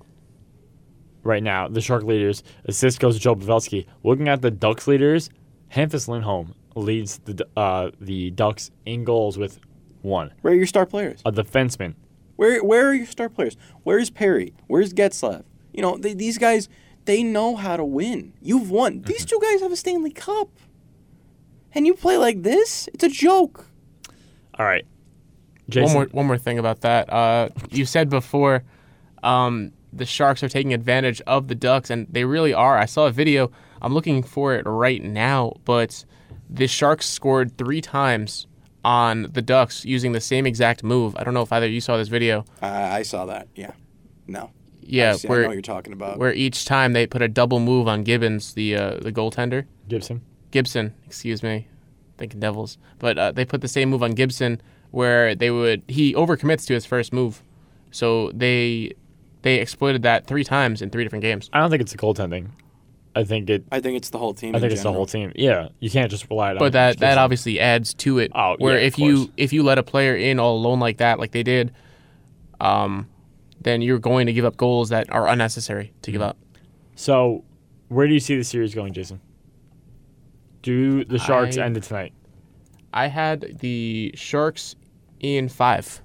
right now. The Shark leaders. Assist goes to Joe Pavelski. Looking at the Ducks leaders, Hampus Lindholm leads the uh, the Ducks in goals with one. Where are your star players? A defenseman. Where where are your star players? Where's Perry? Where's Getzlaf? You know, they, these guys, they know how to win. You've won. These two guys have a Stanley Cup. And you play like this? It's a joke. All right. Jason. One more one more thing about that. Uh, you said before um, the Sharks are taking advantage of the Ducks, and they really are. I saw a video. I'm looking for it right now, but the Sharks scored three times on the Ducks using the same exact move. I don't know if either of you saw this video. Uh, I saw that. Yeah. No. Yeah, I, see, I know where what you're talking about. where each time they put a double move on Gibbons, the uh, the goaltender. Gibson. Gibson, excuse me, thinking Devils, but uh, they put the same move on Gibson where they would he overcommits to his first move, so they they exploited that three times in three different games. I don't think it's the goaltending. I think it. I think it's the whole team. I in think it's the whole team. Yeah, you can't just rely on. But that that obviously adds to it. Oh, where yeah, if of you if you let a player in all alone like that, like they did, um, then you're going to give up goals that are unnecessary to Mm-hmm. give up. So, where do you see the series going, Jason? Do the Sharks I- end it tonight? I had the Sharks in five,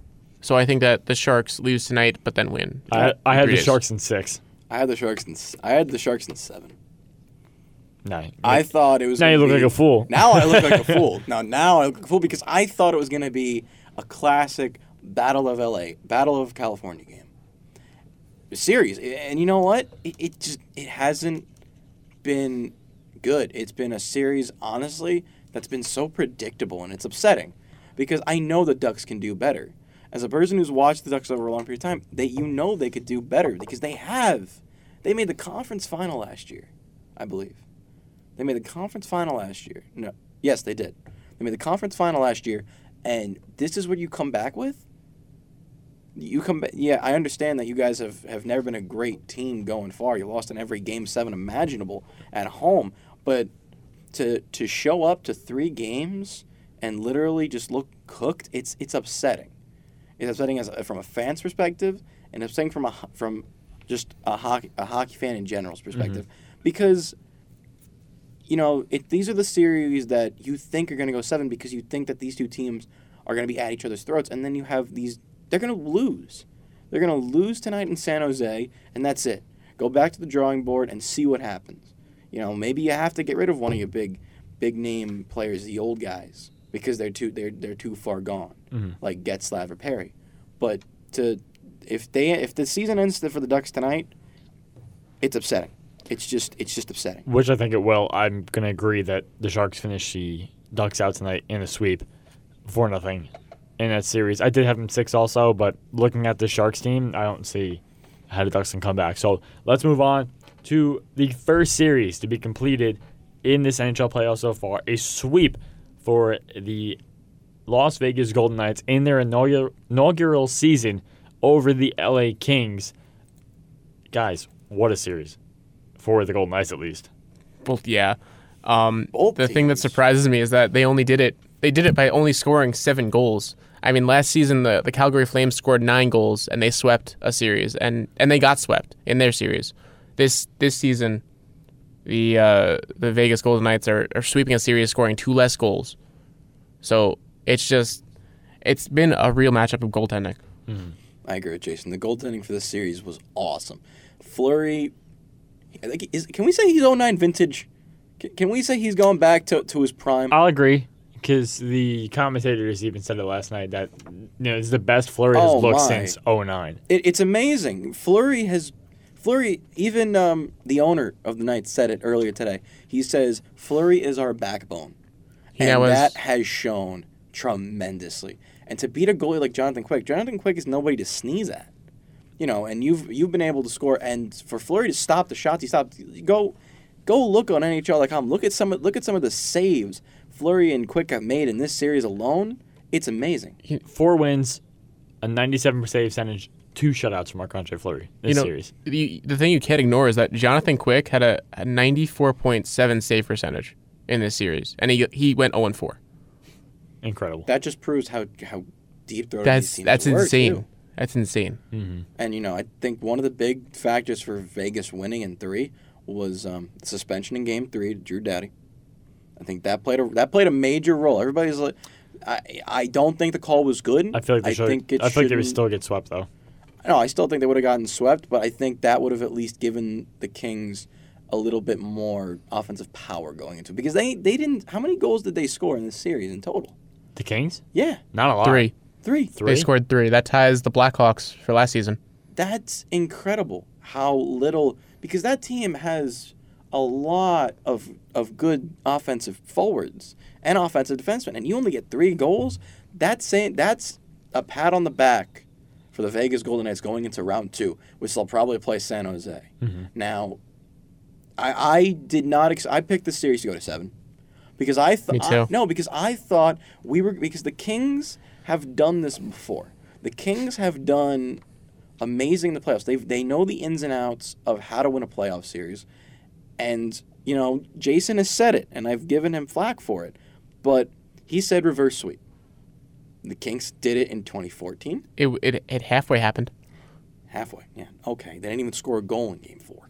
so I think that the Sharks lose tonight, but then win. I, I had three the days. Sharks in six. I had the Sharks in. s- I had the Sharks in seven. Nine. I thought it was. now you look be- like a fool. Now I look like a fool. Now, now I look like a fool because I thought it was going to be a classic Battle of LA, Battle of California game. Series, and you know what? It, it just it hasn't been good. It's been a series, honestly, that's been so predictable, and it's upsetting because I know the Ducks can do better. As a person who's watched the Ducks over a long period of time, that you know they could do better because they have. They made the conference final last year, I believe. They made the conference final last year. No, yes, they did. They made the conference final last year, and this is what you come back with. You come back. Yeah, I understand that you guys have, have never been a great team going far. You lost in every game seven imaginable at home, but to to show up to three games and literally just look cooked, it's it's upsetting. It's upsetting as a, from a fan's perspective, and upsetting from a from just a hockey a hockey fan in general's mm-hmm. perspective, because you know, it, these are the series that you think are going to go seven because you think that these two teams are going to be at each other's throats, and then you have these. They're going to lose. They're going to lose tonight in San Jose, and that's it. Go back to the drawing board and see what happens. You know, maybe you have to get rid of one of your big, big name players, the old guys, because they're too they're they're too far gone, mm-hmm. like Getzlaf or Perry. But to if they if the season ends for the Ducks tonight, it's upsetting. It's just it's just upsetting. Which I think it will. I'm gonna agree that the Sharks finish the Ducks out tonight in a sweep, for nothing, in that series. I did have them six also, but looking at the Sharks team, I don't see how the Ducks can come back. So let's move on to the first series to be completed in this NHL playoff so far. A sweep for the Las Vegas Golden Knights in their inaugural, inaugural season over the LA Kings. Guys, what a series for the Golden Knights at least. Well, yeah. Um, Both the thing that surprises me is that they only did it. They did it by only scoring seven goals. I mean, last season the, the Calgary Flames scored nine goals and they swept a series, and, and they got swept in their series. This this season, the uh, the Vegas Golden Knights are, are sweeping a series, scoring two less goals. So it's just it's been a real matchup of goaltending. I agree with Jason. The goaltending for this series was awesome. Fleury, I think is. Can we say he's 09 vintage? Can, can we say he's going back to, to his prime? I'll agree because the commentators even said it last night that you know it's the best Fleury has Oh, looked my. since 09. It, it's amazing. Fleury has. Fleury, even um, the owner of the Knights said it earlier today. He says Fleury is our backbone, and now has- that has shown tremendously. And to beat a goalie like Jonathan Quick, Jonathan Quick is nobody to sneeze at. You know, and you've you've been able to score, and for Fleury to stop the shots he stopped, go go look on NHL.com. Look at some look at some of the saves Fleury and Quick have made in this series alone. It's amazing. Four wins, a 97% save percentage, two shutouts from Marc-Andre Fleury this you know, series. The, the thing you can't ignore is that Jonathan Quick had a, a 94.7 save percentage in this series, and he he went 0 4. Incredible. That just proves how how deep throated these That's teams that's were, insane. too. That's insane. And you know, I think one of the big factors for Vegas winning in three was um, suspension in Game Three to Drew Doughty. I think that played a that played a major role. Everybody's like, I I don't think the call was good. I feel like they I should. think it I feel like they would still get swept though. No, I still think they would have gotten swept, but I think that would have at least given the Kings a little bit more offensive power going into it because they they didn't. How many goals did they score in this series in total? The Kings? Yeah, Not a lot. Three. three. Three. They scored three. That ties the Blackhawks for last season. that's incredible how little because that team has a lot of of good offensive forwards and offensive defensemen and you only get three goals that's saying that's a pat on the back for the Vegas Golden Knights going into round two which they'll probably play San Jose. Mm-hmm. Now I I did not ex- I picked the series to go to seven because I thought no because I thought we were because the Kings have done this before. The Kings have done amazing in the playoffs. They they know the ins and outs of how to win a playoff series, and you know Jason has said it, and I've given him flack for it, but he said reverse sweep. The Kings did it in 2014, It it, it halfway happened. halfway. Yeah, okay. They didn't even score a goal in Game Four.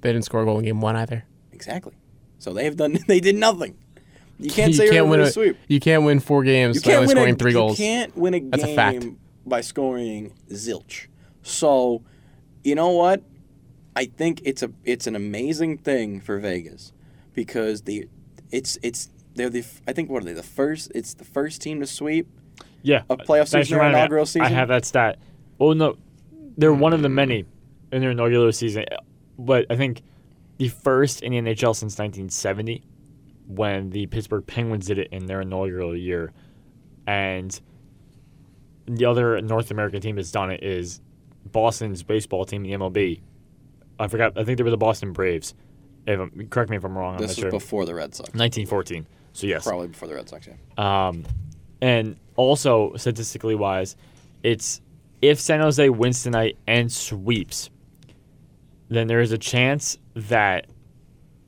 They didn't score a goal in game one either. Exactly. So they have done. They did nothing. You can't say you say can't win a sweep. you can't win four games You by only can't win scoring a, three you can't win a That's a game fact. by scoring zilch. So, you know what? I think it's a it's an amazing thing for Vegas because the it's it's they're the I think what are they the first it's the first team to sweep. Yeah. A playoff season or inaugural I season? have that stat. Oh no, they're one of the many in their inaugural season, but I think the first in the NHL since 1970, when the Pittsburgh Penguins did it in their inaugural year, and the other North American team that's done it is Boston's baseball team, the MLB. I forgot. I think they were the Boston Braves. If I'm- correct me if I'm wrong. I'm This not was sure. before the Red Sox. 1914. So yes. Probably before the Red Sox. Yeah. Um, and also statistically wise, it's if San Jose wins tonight and sweeps, then there is a chance that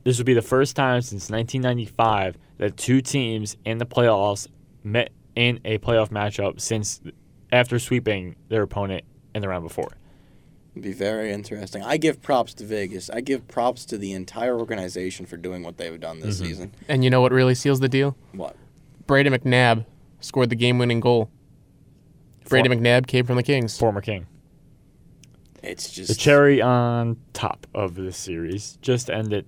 this would be the first time since 1995 that two teams in the playoffs met in a playoff matchup since after sweeping their opponent in the round before. It'd be very interesting. I give props to Vegas. I give props to the entire organization for doing what they've done this mm-hmm. season. And you know what really seals the deal? What? Brady McNabb scored the game-winning goal. Brady For- McNabb came from the Kings. Former King. It's just The cherry on top of this series just end it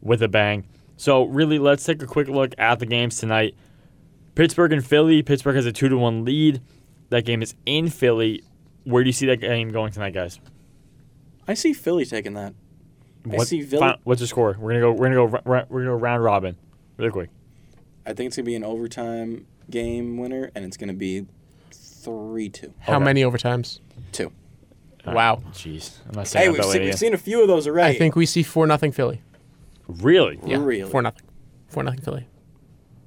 with a bang. So really, let's take a quick look at the games tonight. Pittsburgh and Philly. Pittsburgh has a two to one lead. That game is in Philly. Where do you see that game going tonight, guys? I see Philly taking that. I see Philly- fin- what's the score? We're gonna go. We're gonna go. ra- ra- We're gonna go round robin, really quick. I think it's gonna be an overtime game winner, and it's gonna be three two. How Okay. many overtimes? Two. Wow. Jeez, I'm not saying Hey, we've that seen, we've seen a few of those already. I think we see four nothing Philly. Really? Yeah, Really? four nothing. Four nothing Philly.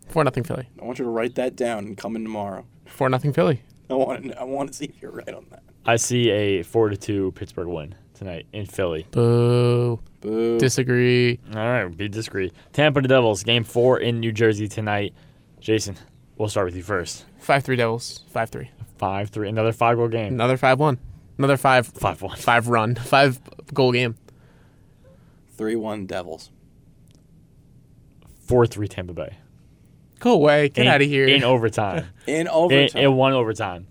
Four nothing Philly. I want you to write that down and come in tomorrow. Four nothing Philly. I want to, I want to see if you're right on that. I see a four to two Pittsburgh win tonight in Philly. Boo. Boo. Disagree. All right, be discreet. Tampa the Devils, game four in New Jersey tonight. Jason, we'll start with you first. Five three Devils. Five three. Five three, another five goal game. Another five one. Another five Five one. five run. Five goal game. Three one Devils. Four three Tampa Bay. Go away. Get In- out of here. In overtime. In in, overtime. in one overtime.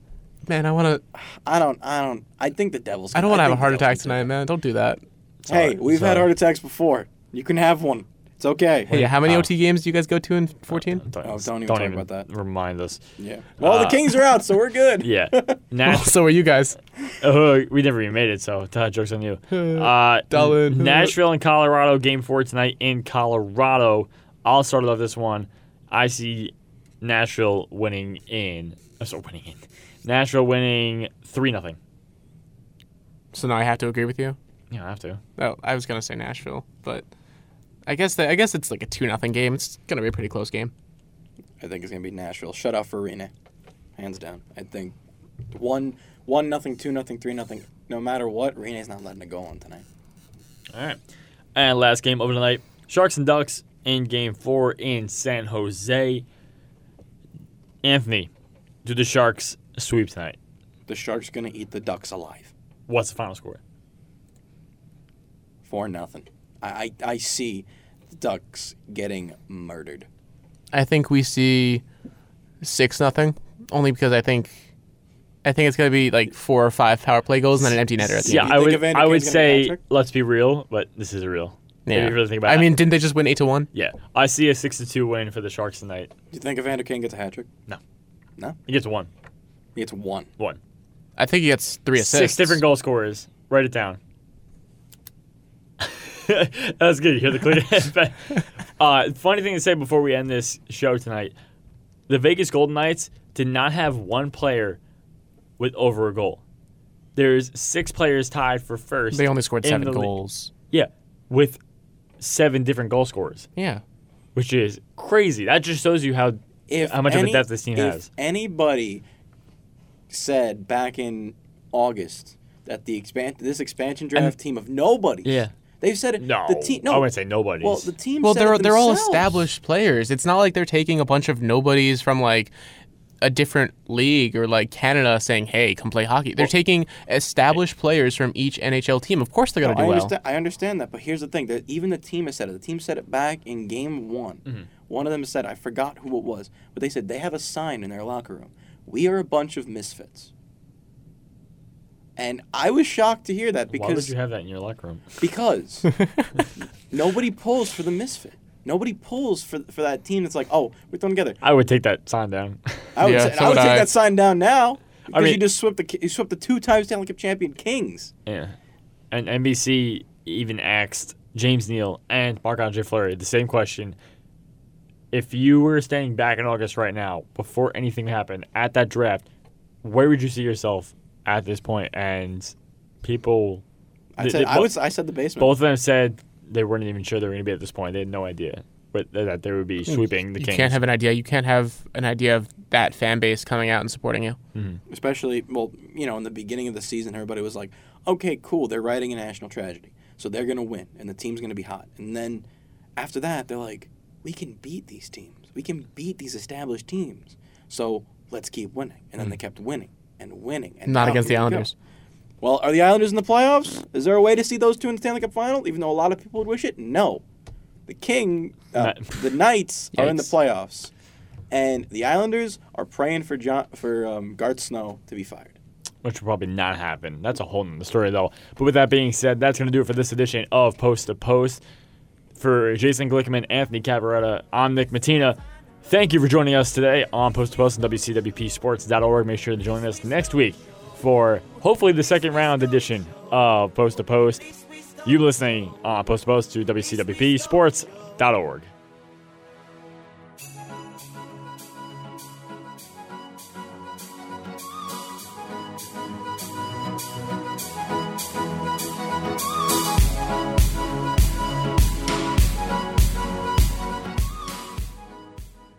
man, I want to. I don't. I don't. I think the Devils. I don't want to have a heart attack Devils can do tonight, man. Don't do that. it. Hey, Sorry, we've had heart attacks before. You can have one. It's okay. Hey, how many. OT games do you guys go to in 14? Don't, Oh, don't even talk about that. Remind us. Yeah. Well, the Uh, Kings are out, so we're good. Yeah. Well, Nash- so are you guys. uh, we never even made it, so uh, joke's on you. Uh, Darling. Nashville and Colorado, game four tonight in Colorado. I'll start off this one. I see Nashville winning in. I'm sorry, winning in. Nashville winning three nothing. So now I have to agree with you. Yeah, I have to. Oh, I was gonna say Nashville, but I guess that I guess it's like a two nothing game. It's gonna be a pretty close game. I think it's gonna be Nashville. Shut out for Rinne, hands down. I think one one nothing, two nothing, three nothing. No matter what, Rinne's not letting it go on tonight. All right. And last game of the night Sharks and Ducks in game four in San Jose. Anthony, do the Sharks sweep tonight? The Sharks gonna eat the Ducks alive. What's the final score? Four nothing. I, I I see the Ducks getting murdered. I think we see six nothing, only because I think I think it's gonna be like four or five power play goals and then an empty netter at the Yeah, end. You I think would. Evander I would Kane's gonna get a say let's be real, but this is real. If you really think about I it. mean, didn't they just win eight to one? yeah, I see a six to two win for the Sharks tonight. Do you think Evander Kane gets a hat trick? No, No, he gets one. he gets one. One. I think he gets three assists. Six different goal scorers. Write it down. That's good. You hear the click. uh, funny thing to say before we end this show tonight: the Vegas Golden Knights did not have one player with over a goal. There's six players tied for first. They only scored seven the le- goals. yeah, with seven different goal scorers, Yeah. which is crazy. That just shows you how If how much of a depth this team if has. anybody said back in August that the expand this expansion draft team of nobody, Yeah. They've said it. No, the team. No, I wouldn't say nobody's. Well, the team. Well, said they're it they're all established players. It's not like they're taking a bunch of nobodies from like a different league or like Canada saying, "Hey, come play hockey." They're taking established players from each NHL team. Of course, they're gonna I do well. understand. I understand that, but here's the thing: that even the team has said it. The team said it back in game one. Mm-hmm. One of them said, I forgot who it was, but they said they have a sign in their locker room. We are a bunch of misfits. And I was shocked to hear that because Why would you have that in your locker room? because nobody pulls for the misfit. Nobody pulls for for that team that's like, oh, we're thrown together. I would take that sign down. I would, Yeah, say, so I would would take that sign down now because mean- you just swept the you swept the two times Stanley Cup champion Kings. Yeah. And NBC even asked James Neal and Marc Andre Fleury the same question. If you were standing back in August right now, before anything happened at that draft, where would you see yourself at this? And people, I said they I bo- would I said the basement. both of them said they weren't even sure they were going to be at this point. They had no idea but that they would be sweeping the you Kings. can't have an idea. You can't have an idea of that fan base coming out and supporting you. Mm-hmm. especially well you know in the beginning of the season everybody was like okay cool they're writing a national tragedy so they're going to win and the team's going to be hot and then after that they're like we can beat these teams we can beat these established teams so let's keep winning and then mm-hmm. they kept winning and winning and Not against the here go. Islanders. well are the islanders in the playoffs is there a way to see those two in the stanley cup final even though a lot of people would wish it no the king uh, the knights are in the playoffs and the islanders are praying for John for um, Garth Snow to be fired which will probably not happen. That's a whole nother story, though. But with that being said, that's going to do it for this edition of Post to Post. For Jason Glickman, Anthony Cavaretta, I'm Nick Matina. Thank you for joining us today on Post to Post on WCWPSports.org. Make sure to join us next week for hopefully the second round edition of Post to Post. You listening on Post to Post to WCWPSports.org.